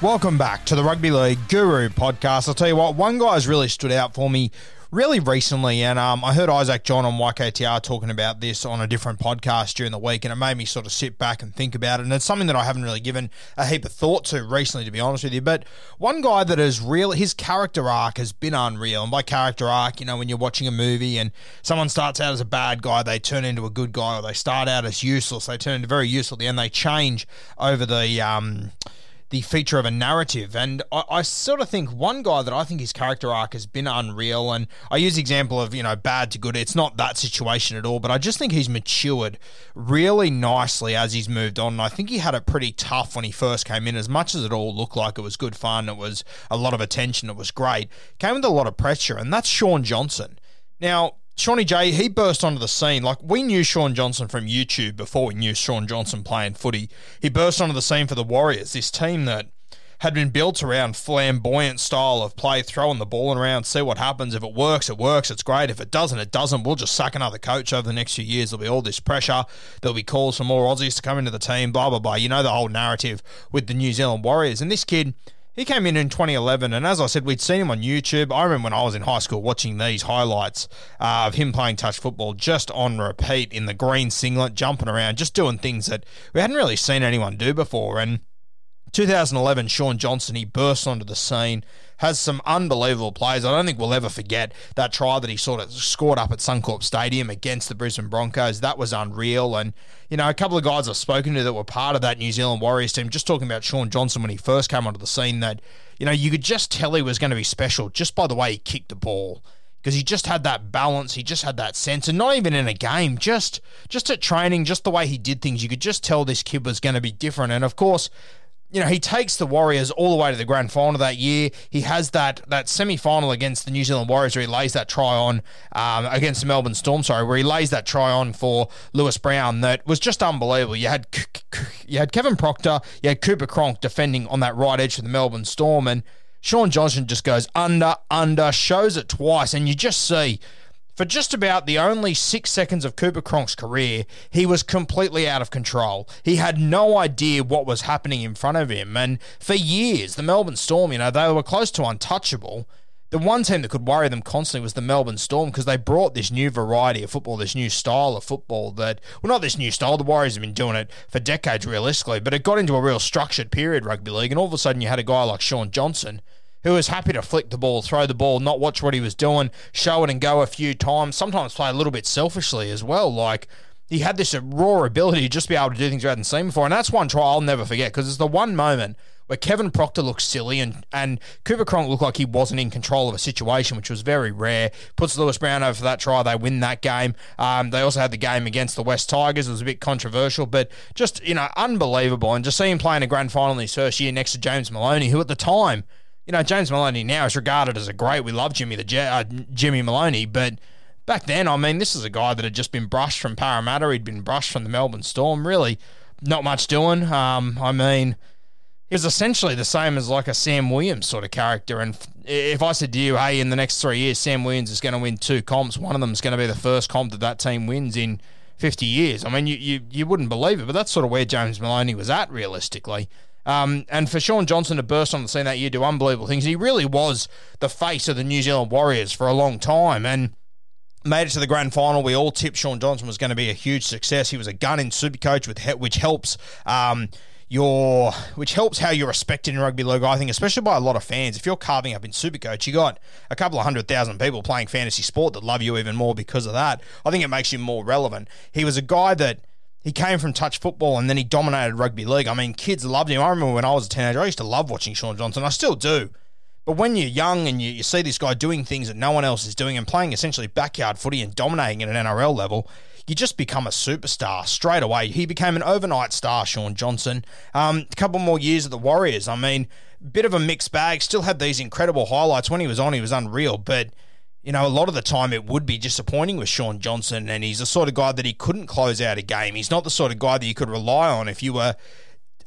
Welcome back to the Rugby League Guru podcast. I'll tell you what, one guy's really stood out for me really recently, and um, I heard Isaac John on YKTR talking about this on a different podcast during the week, and it made me sort of sit back and think about it. And it's something that I haven't really given a heap of thought to recently, to be honest with you. But one guy that is real, his character arc has been unreal. And by character arc, you know, when you're watching a movie and someone starts out as a bad guy, they turn into a good guy, or they start out as useless, they turn into very useful end, they change over the. Um, the feature of a narrative. And I, I, sort of think one guy that I think his character arc has been unreal, and I use the example of, you know, bad to good. It's not that situation at all, but I just think he's matured really nicely as he's moved on. And I think he had it pretty tough when he first came in, as much as it all looked like it was good fun, it was a lot of attention, it was great. Came with a lot of pressure, and that's Shaun Johnson. Now, Shawnee J, he burst onto the scene. Like, we knew Shaun Johnson from YouTube before we knew Shaun Johnson playing footy. He burst onto the scene for the Warriors, this team that had been built around flamboyant style of play, throwing the ball around, see what happens. If it works, it works, it's great. If it doesn't, it doesn't. We'll just sack another coach over the next few years. There'll be all this pressure. There'll be calls for more Aussies to come into the team, blah, blah, blah. You know the whole narrative with the New Zealand Warriors. And this kid, he came in in 2011, and as I said, we'd seen him on YouTube. I remember when I was in high school watching these highlights uh, of him playing touch football just on repeat in the green singlet, jumping around, just doing things that we hadn't really seen anyone do before. And 2011, Shaun Johnson, he bursts onto the scene, has some unbelievable plays. I don't think we'll ever forget that try that he sort of scored up at Suncorp Stadium against the Brisbane Broncos. That was unreal. And, you know, a couple of guys I've spoken to that were part of that New Zealand Warriors team, just talking about Shaun Johnson when he first came onto the scene, that, you know, you could just tell he was going to be special just by the way he kicked the ball because he just had that balance, he just had that sense, and not even in a game, just just at training, just the way he did things, you could just tell this kid was going to be different. And of course, you know, he takes the Warriors all the way to the grand final that year. He has that that semi final against the New Zealand Warriors where he lays that try on um, against the Melbourne Storm, sorry, where he lays that try on for Lewis Brown that was just unbelievable. You had you had Kevin Proctor, you had Cooper Cronk defending on that right edge for the Melbourne Storm, and Shaun Johnson just goes under, under, shows it twice, and you just see for just about the only six seconds of Cooper Cronk's career, he was completely out of control. He had no idea what was happening in front of him. And for years, the Melbourne Storm, you know, they were close to untouchable. The one team that could worry them constantly was the Melbourne Storm because they brought this new variety of football, this new style of football that, well, not this new style. The Warriors have been doing it for decades realistically, but it got into a real structured period rugby league. And all of a sudden, you had a guy like Shaun Johnson who was happy to flick the ball, throw the ball, not watch what he was doing, show it and go a few times, sometimes play a little bit selfishly as well. Like, he had this raw ability to just be able to do things you hadn't seen before. And that's one try I'll never forget because it's the one moment where Kevin Proctor looked silly and, and Cooper Cronk looked like he wasn't in control of a situation, which was very rare. Puts Lewis Brown over for that try. They win that game. Um, they also had the game against the West Tigers. It was a bit controversial, but just, you know, unbelievable. And just see him playing a grand final in his first year next to James Maloney, who at the time, you know, James Maloney now is regarded as a great. We love Jimmy the uh, Jimmy Maloney, but back then, I mean, this is a guy that had just been brushed from Parramatta. He'd been brushed from the Melbourne Storm. Really, not much doing. Um, I mean, he was essentially the same as like a Sam Williams sort of character. And if I said to you, hey, in the next three years, Sam Williams is going to win two comps, one of them is going to be the first comp that that team wins in 50 years. I mean, you, you, you wouldn't believe it, but that's sort of where James Maloney was at realistically. Um, and for Shaun Johnson to burst on the scene that year, do unbelievable things. He really was the face of the New Zealand Warriors for a long time. And made it to the grand final. We all tipped Shaun Johnson was going to be a huge success. He was a gun in Supercoach, with which helps. Um, your which helps how you're respected in rugby league, I think, especially by a lot of fans. If you're carving up in Supercoach, you got a couple of hundred thousand people playing fantasy sport that love you even more because of that. I think it makes you more relevant. He was a guy that he came from touch football and then he dominated rugby league. I mean, kids loved him. I remember when I was a teenager, I used to love watching Shaun Johnson. I still do. But when you're young and you, you see this guy doing things that no one else is doing and playing essentially backyard footy and dominating at an NRL level, you just become a superstar straight away. He became an overnight star, Shaun Johnson. Um, a couple more years at the Warriors. I mean, bit of a mixed bag. Still had these incredible highlights. When he was on, he was unreal. But, you know, a lot of the time it would be disappointing with Shaun Johnson. And he's the sort of guy that he couldn't close out a game. He's not the sort of guy that you could rely on if you were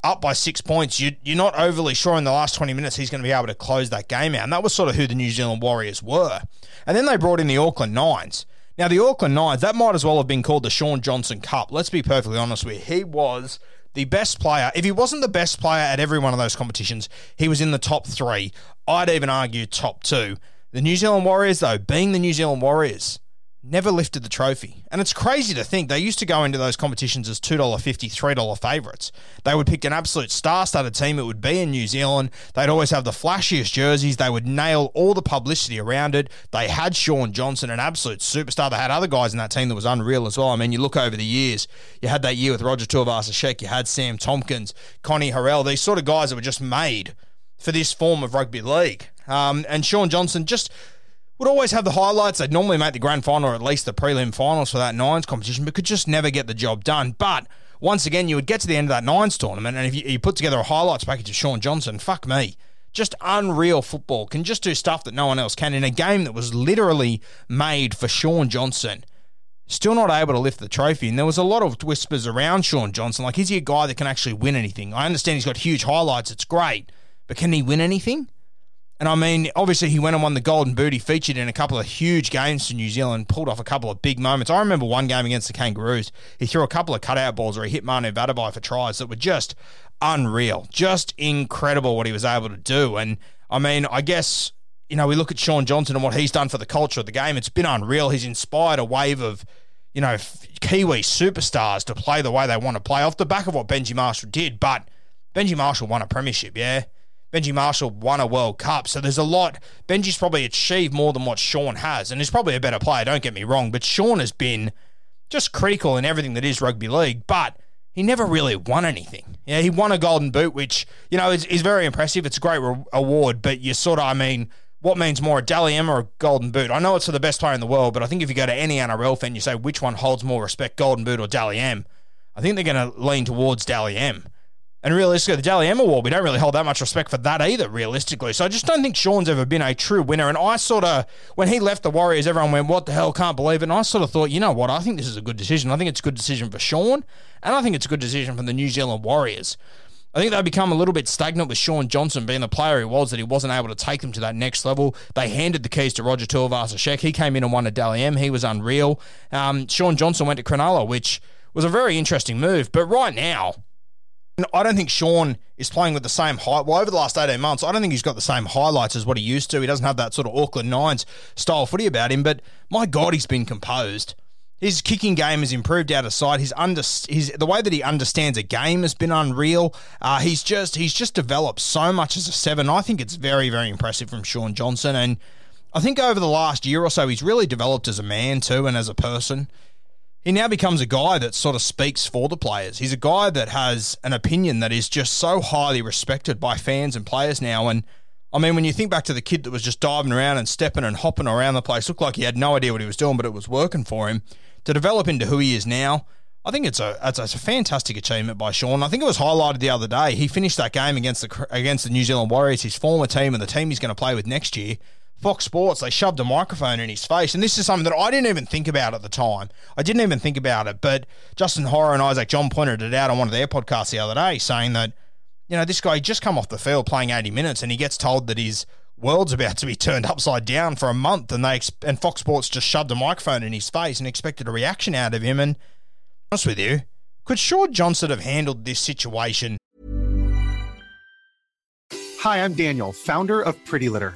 up by six points, you, you're not overly sure in the last 20 minutes he's going to be able to close that game out. And that was sort of who the New Zealand Warriors were. And then they brought in the Auckland Nines. Now, the Auckland Nines, that might as well have been called the Shaun Johnson Cup. Let's be perfectly honest with you. He was the best player. If he wasn't the best player at every one of those competitions, he was in the top three. I'd even argue top two. The New Zealand Warriors, though, being the New Zealand Warriors, never lifted the trophy. And it's crazy to think they used to go into those competitions as $2.50, $3 favourites. They would pick an absolute star studded team. It would be in New Zealand. They'd always have the flashiest jerseys. They would nail all the publicity around it. They had Shaun Johnson, an absolute superstar. They had other guys in that team that was unreal as well. I mean, you look over the years, you had that year with Roger Tuivasa-Sheck, you had Sam Tomkins, Connie Hurrell, these sort of guys that were just made for this form of rugby league. Um, and Shaun Johnson just would always have the highlights. They'd normally make the grand final or at least the prelim finals for that Nines competition, but could just never get the job done. But once again, you would get to the end of that Nines tournament, and if you, you put together a highlights package of Shaun Johnson, fuck me. Just unreal football. Can just do stuff that no one else can in a game that was literally made for Shaun Johnson still not able to lift the trophy. And there was a lot of whispers around Shaun Johnson, like, is he a guy that can actually win anything? I understand he's got huge highlights, it's great, but can he win anything? And I mean, obviously, he went and won the Golden Boot. He featured in a couple of huge games to New Zealand, pulled off a couple of big moments. I remember one game against the Kangaroos. He threw a couple of cutout balls where he hit Manu Vatuvei for tries that were just unreal, just incredible what he was able to do. And I mean, I guess, you know, we look at Shaun Johnson and what he's done for the culture of the game. It's been unreal. He's inspired a wave of, you know, Kiwi superstars to play the way they want to play off the back of what Benji Marshall did. But Benji Marshall won a premiership, yeah? Benji Marshall won a World Cup, so there's a lot. Benji's probably achieved more than what Shaun has, and he's probably a better player, don't get me wrong, but Shaun has been just critical in everything that is rugby league, but he never really won anything. Yeah, he won a Golden Boot, which, you know, is, is very impressive. It's a great re- award, but you sort of, I mean, what means more, a Dally M or a Golden Boot? I know it's for the best player in the world, but I think if you go to any NRL fan, you say which one holds more respect, Golden Boot or Dally M, I think they're going to lean towards Dally M. And realistically, the Dally M Award, we don't really hold that much respect for that either, realistically. So I just don't think Shaun's ever been a true winner. And I sort of, when he left the Warriors, everyone went, what the hell, can't believe it. And I sort of thought, you know what, I think this is a good decision. I think it's a good decision for Shaun, and I think it's a good decision for the New Zealand Warriors. I think they've become a little bit stagnant with Shaun Johnson being the player he was, that he wasn't able to take them to that next level. They handed the keys to Roger Tuivasa-Sheck. He came in and won a Dally M. He was unreal. Um, Shaun Johnson went to Cronulla, which was a very interesting move. But right now, I don't think Shaun is playing with the same height. Well, over the last 18 months, I don't think he's got the same highlights as what he used to. He doesn't have that sort of Auckland Nines style footy about him, but my God, he's been composed. His kicking game has improved out of sight. His under his the way that he understands a game has been unreal. Uh, he's just he's just developed so much as a seven. I think it's very very impressive from Shaun Johnson, and I think over the last year or so he's really developed as a man too and as a person he now becomes a guy that sort of speaks for the players. He's a guy that has an opinion that is just so highly respected by fans and players now. And I mean, when you think back to the kid that was just diving around and stepping and hopping around the place, looked like he had no idea what he was doing, but it was working for him to develop into who he is now. I think it's a it's, a fantastic achievement by Shaun. I think it was highlighted the other day. He finished that game against the against the New Zealand Warriors, his former team and the team he's going to play with next year. Fox Sports, they shoved a microphone in his face. And this is something that I didn't even think about at the time. I didn't even think about it. But Justin Horo and Isaac John pointed it out on one of their podcasts the other day, saying that, you know, this guy just come off the field playing 80 minutes and he gets told that his world's about to be turned upside down for a month. And they and Fox Sports just shoved a microphone in his face and expected a reaction out of him. And honest with you, could Shaun Johnson have handled this situation? Hi, I'm Daniel, founder of Pretty Litter.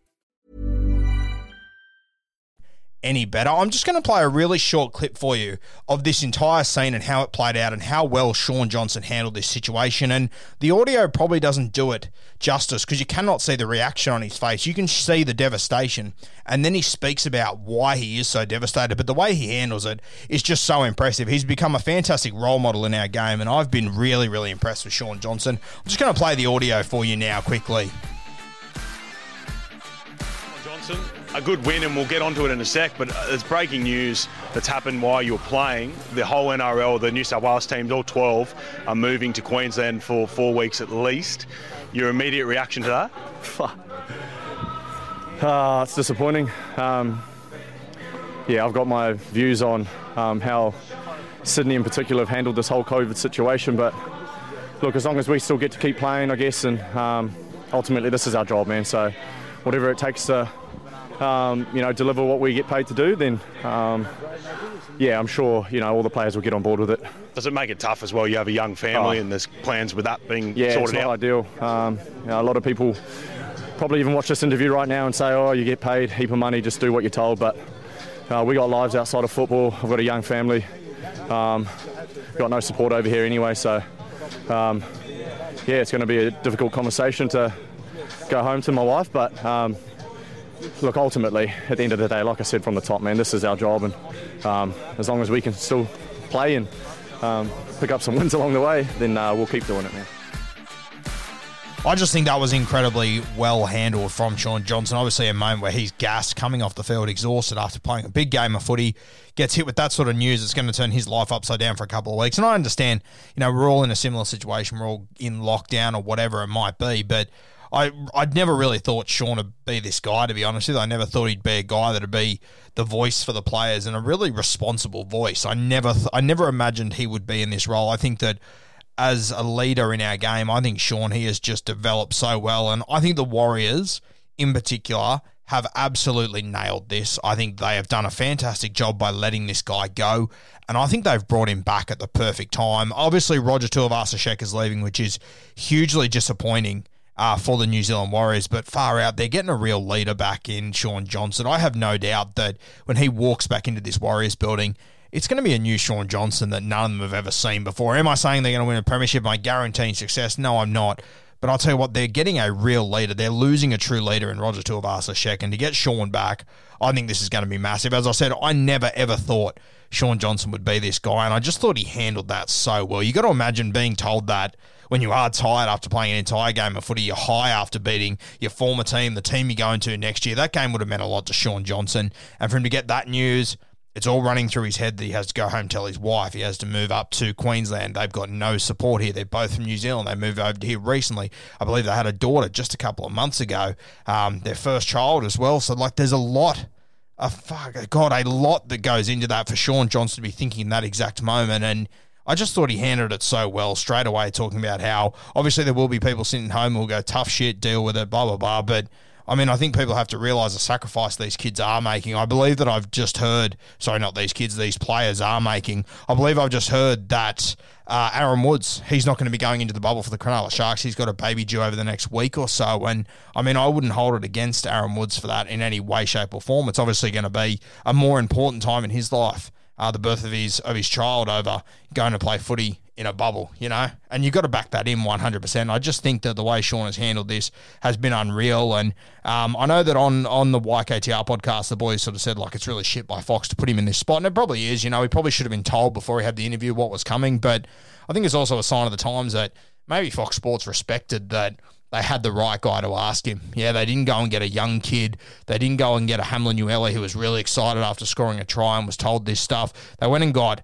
Any better. I'm just going to play a really short clip for you of this entire scene and how it played out and how well Shaun Johnson handled this situation. And the audio probably doesn't do it justice because you cannot see the reaction on his face. You can see the devastation. And then he speaks about why he is so devastated. But the way he handles it is just so impressive. He's become a fantastic role model in our game. And I've been really, really impressed with Shaun Johnson. I'm just going to play the audio for you now quickly. Johnson a good win, and we'll get onto it in a sec. But there's breaking news that's happened while you're playing. The whole NRL, the New South Wales teams, all 12, are moving to Queensland for four weeks at least. Your immediate reaction to that? Fuck. uh, it's disappointing. Um, yeah, I've got my views on um, how Sydney in particular have handled this whole COVID situation, but look, as long as we still get to keep playing, I guess, and um, ultimately this is our job, man. So whatever it takes to um, you know, deliver what we get paid to do, then um, yeah, I'm sure you know all the players will get on board with it. Does it make it tough as well? You have a young family, oh. and there's plans with that being yeah, sorted it's not out. ideal. Um, you know, a lot of people probably even watch this interview right now and say, "Oh, you get paid a heap of money, just do what you're told." But uh, we got lives outside of football. I've got a young family. Um, got no support over here anyway, so um, yeah, it's going to be a difficult conversation to go home to my wife, but um, look, ultimately, at the end of the day, like I said from the top, man, this is our job, and um, as long as we can still play and um, pick up some wins along the way, then uh, we'll keep doing it, man. I just think that was incredibly well handled from Shaun Johnson. Obviously, a moment where he's gassed, coming off the field, exhausted after playing a big game of footy, gets hit with that sort of news. It's going to turn his life upside down for a couple of weeks. And I understand, you know, we're all in a similar situation. We're all in lockdown or whatever it might be. But I I'd never really thought Shaun would be this guy. To be honest with you, I never thought he'd be a guy that'd be the voice for the players and a really responsible voice. I never th- I never imagined he would be in this role. I think that as a leader in our game, I think Shaun he has just developed so well, and I think the Warriors in particular have absolutely nailed this. I think they have done a fantastic job by letting this guy go, and I think they've brought him back at the perfect time. Obviously, Roger Tuivasa-Sheck is leaving, which is hugely disappointing uh, for the New Zealand Warriors, but far out, they're getting a real leader back in Shaun Johnson. I have no doubt that when he walks back into this Warriors building, it's going to be a new Shaun Johnson that none of them have ever seen before. Am I saying they're going to win a premiership? Am I guaranteeing success? No, I'm not. But I'll tell you what, they're getting a real leader. They're losing a true leader in Roger Tuivasa-Sheck, and to get Shaun back, I think this is going to be massive. As I said, I never ever thought Shaun Johnson would be this guy, and I just thought he handled that so well. You got to imagine being told that when you are tired after playing an entire game of footy, you're high after beating your former team, the team you're going to next year. That game would have meant a lot to Shaun Johnson. And for him to get that news, it's all running through his head that he has to go home tell his wife he has to move up to Queensland. They've got no support here. They're both from New Zealand. They moved over here recently. I believe they had a daughter just a couple of months ago, um, their first child as well. So, like, there's a lot. A fuck, God, a lot that goes into that for Shaun Johnson to be thinking in that exact moment. And I just thought he handled it so well straight away, talking about how obviously there will be people sitting home who will go tough shit, deal with it, blah blah blah. But I mean, I think people have to realise the sacrifice these kids are making. I believe that I've just heard, sorry, not these kids, these players are making. I believe I've just heard that uh, Aaron Woods, he's not going to be going into the bubble for the Cronulla Sharks. He's got a baby due over the next week or so. And I mean, I wouldn't hold it against Aaron Woods for that in any way, shape, or form. It's obviously going to be a more important time in his life uh, the birth of his of his child over going to play footy in a bubble, you know, and you've got to back that in 100%. I just think that the way Shaun has handled this has been unreal. And um, I know that on, on the YKTR podcast, the boys sort of said, like, it's really shit by Fox to put him in this spot. And it probably is, you know, he probably should have been told before he had the interview what was coming. But I think it's also a sign of the times that maybe Fox Sports respected that they had the right guy to ask him. Yeah, they didn't go and get a young kid. They didn't go and get a Hamlin Uele who was really excited after scoring a try and was told this stuff. They went and got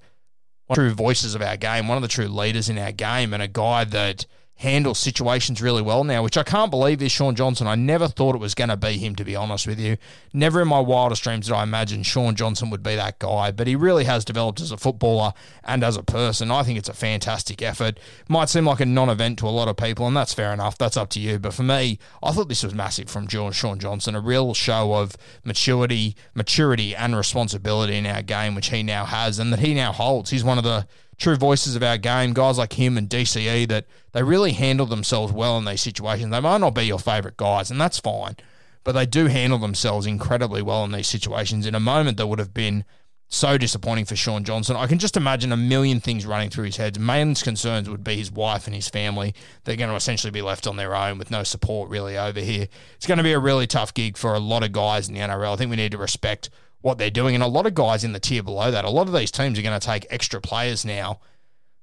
true voices of our game, one of the true leaders in our game, and a guy that handles situations really well now, which I can't believe is Shaun Johnson. I never thought it was going to be him, to be honest with you. Never in my wildest dreams did I imagine Shaun Johnson would be that guy, but he really has developed as a footballer and as a person. I think it's a fantastic effort. Might seem like a non event to a lot of people, and that's fair enough. That's up to you. But for me, I thought this was massive from Shaun Johnson, a real show of maturity, maturity and responsibility in our game, which he now has and that he now holds. He's one of the true voices of our game, guys like him and DCE, that they really handle themselves well in these situations. They might not be your favourite guys, and that's fine, but they do handle themselves incredibly well in these situations in a moment that would have been so disappointing for Shaun Johnson. I can just imagine a million things running through his head. Main concerns would be his wife and his family. They're going to essentially be left on their own with no support really over here. It's going to be a really tough gig for a lot of guys in the NRL. I think we need to respect what they're doing. And a lot of guys in the tier below that, a lot of these teams are going to take extra players now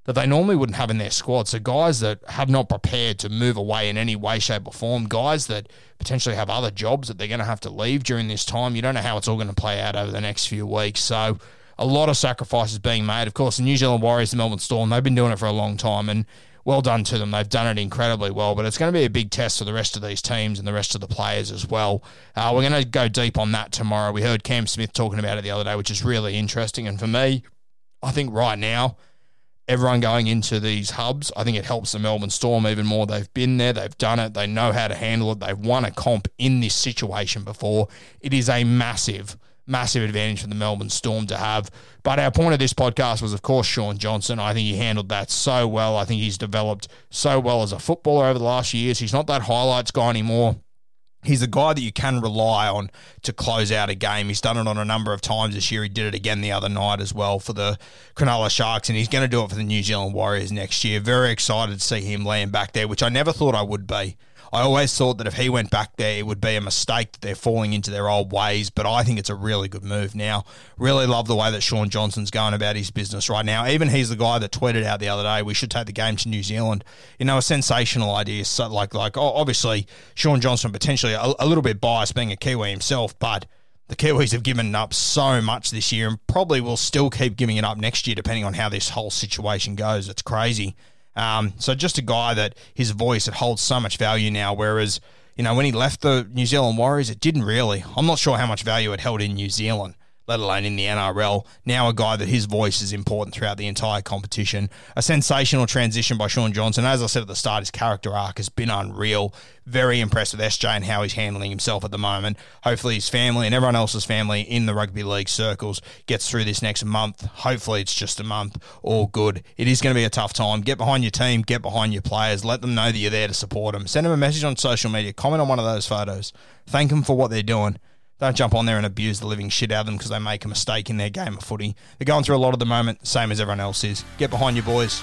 that they normally wouldn't have in their squad. So guys that have not prepared to move away in any way, shape, or form, guys that potentially have other jobs that they're going to have to leave during this time. You don't know how it's all going to play out over the next few weeks. So a lot of sacrifices being made. Of course, the New Zealand Warriors, the Melbourne Storm, they've been doing it for a long time and well done to them. They've done it incredibly well, but it's going to be a big test for the rest of these teams and the rest of the players as well. Uh, we're going to go deep on that tomorrow. We heard Cam Smith talking about it the other day, which is really interesting. And for me, I think right now, everyone going into these hubs, I think it helps the Melbourne Storm even more. They've been there, they've done it, they know how to handle it, they've won a comp in this situation before. It is a massive massive advantage for the Melbourne Storm to have. But our point of this podcast was, of course, Shaun Johnson. I think he handled that so well. I think he's developed so well as a footballer over the last years. He's not that highlights guy anymore. He's a guy that you can rely on to close out a game. He's done it on a number of times this year. He did it again the other night as well for the Cronulla Sharks, and he's going to do it for the New Zealand Warriors next year. Very excited to see him land back there, which I never thought I would be. I always thought that if he went back there, it would be a mistake that they're falling into their old ways. But I think it's a really good move now. Really love the way that Shaun Johnson's going about his business right now. Even he's the guy that tweeted out the other day, we should take the game to New Zealand. You know, a sensational idea. So like, like obviously, Shaun Johnson potentially a, a little bit biased being a Kiwi himself, but the Kiwis have given up so much this year and probably will still keep giving it up next year, depending on how this whole situation goes. It's crazy. Um, so just a guy that his voice it holds so much value now, whereas you know when he left the New Zealand Warriors, it didn't really. I'm not sure how much value it held in New Zealand let alone in the NRL. Now, a guy that his voice is important throughout the entire competition. A sensational transition by Shaun Johnson. As I said at the start, his character arc has been unreal. Very impressed with SJ and how he's handling himself at the moment. Hopefully, his family and everyone else's family in the rugby league circles gets through this next month. Hopefully, it's just a month. All good. It is going to be a tough time. Get behind your team, get behind your players, let them know that you're there to support them. Send them a message on social media, comment on one of those photos, thank them for what they're doing don't jump on there and abuse the living shit out of them because they make a mistake in their game of footy. They're going through a lot at the moment, same as everyone else is. Get behind your boys.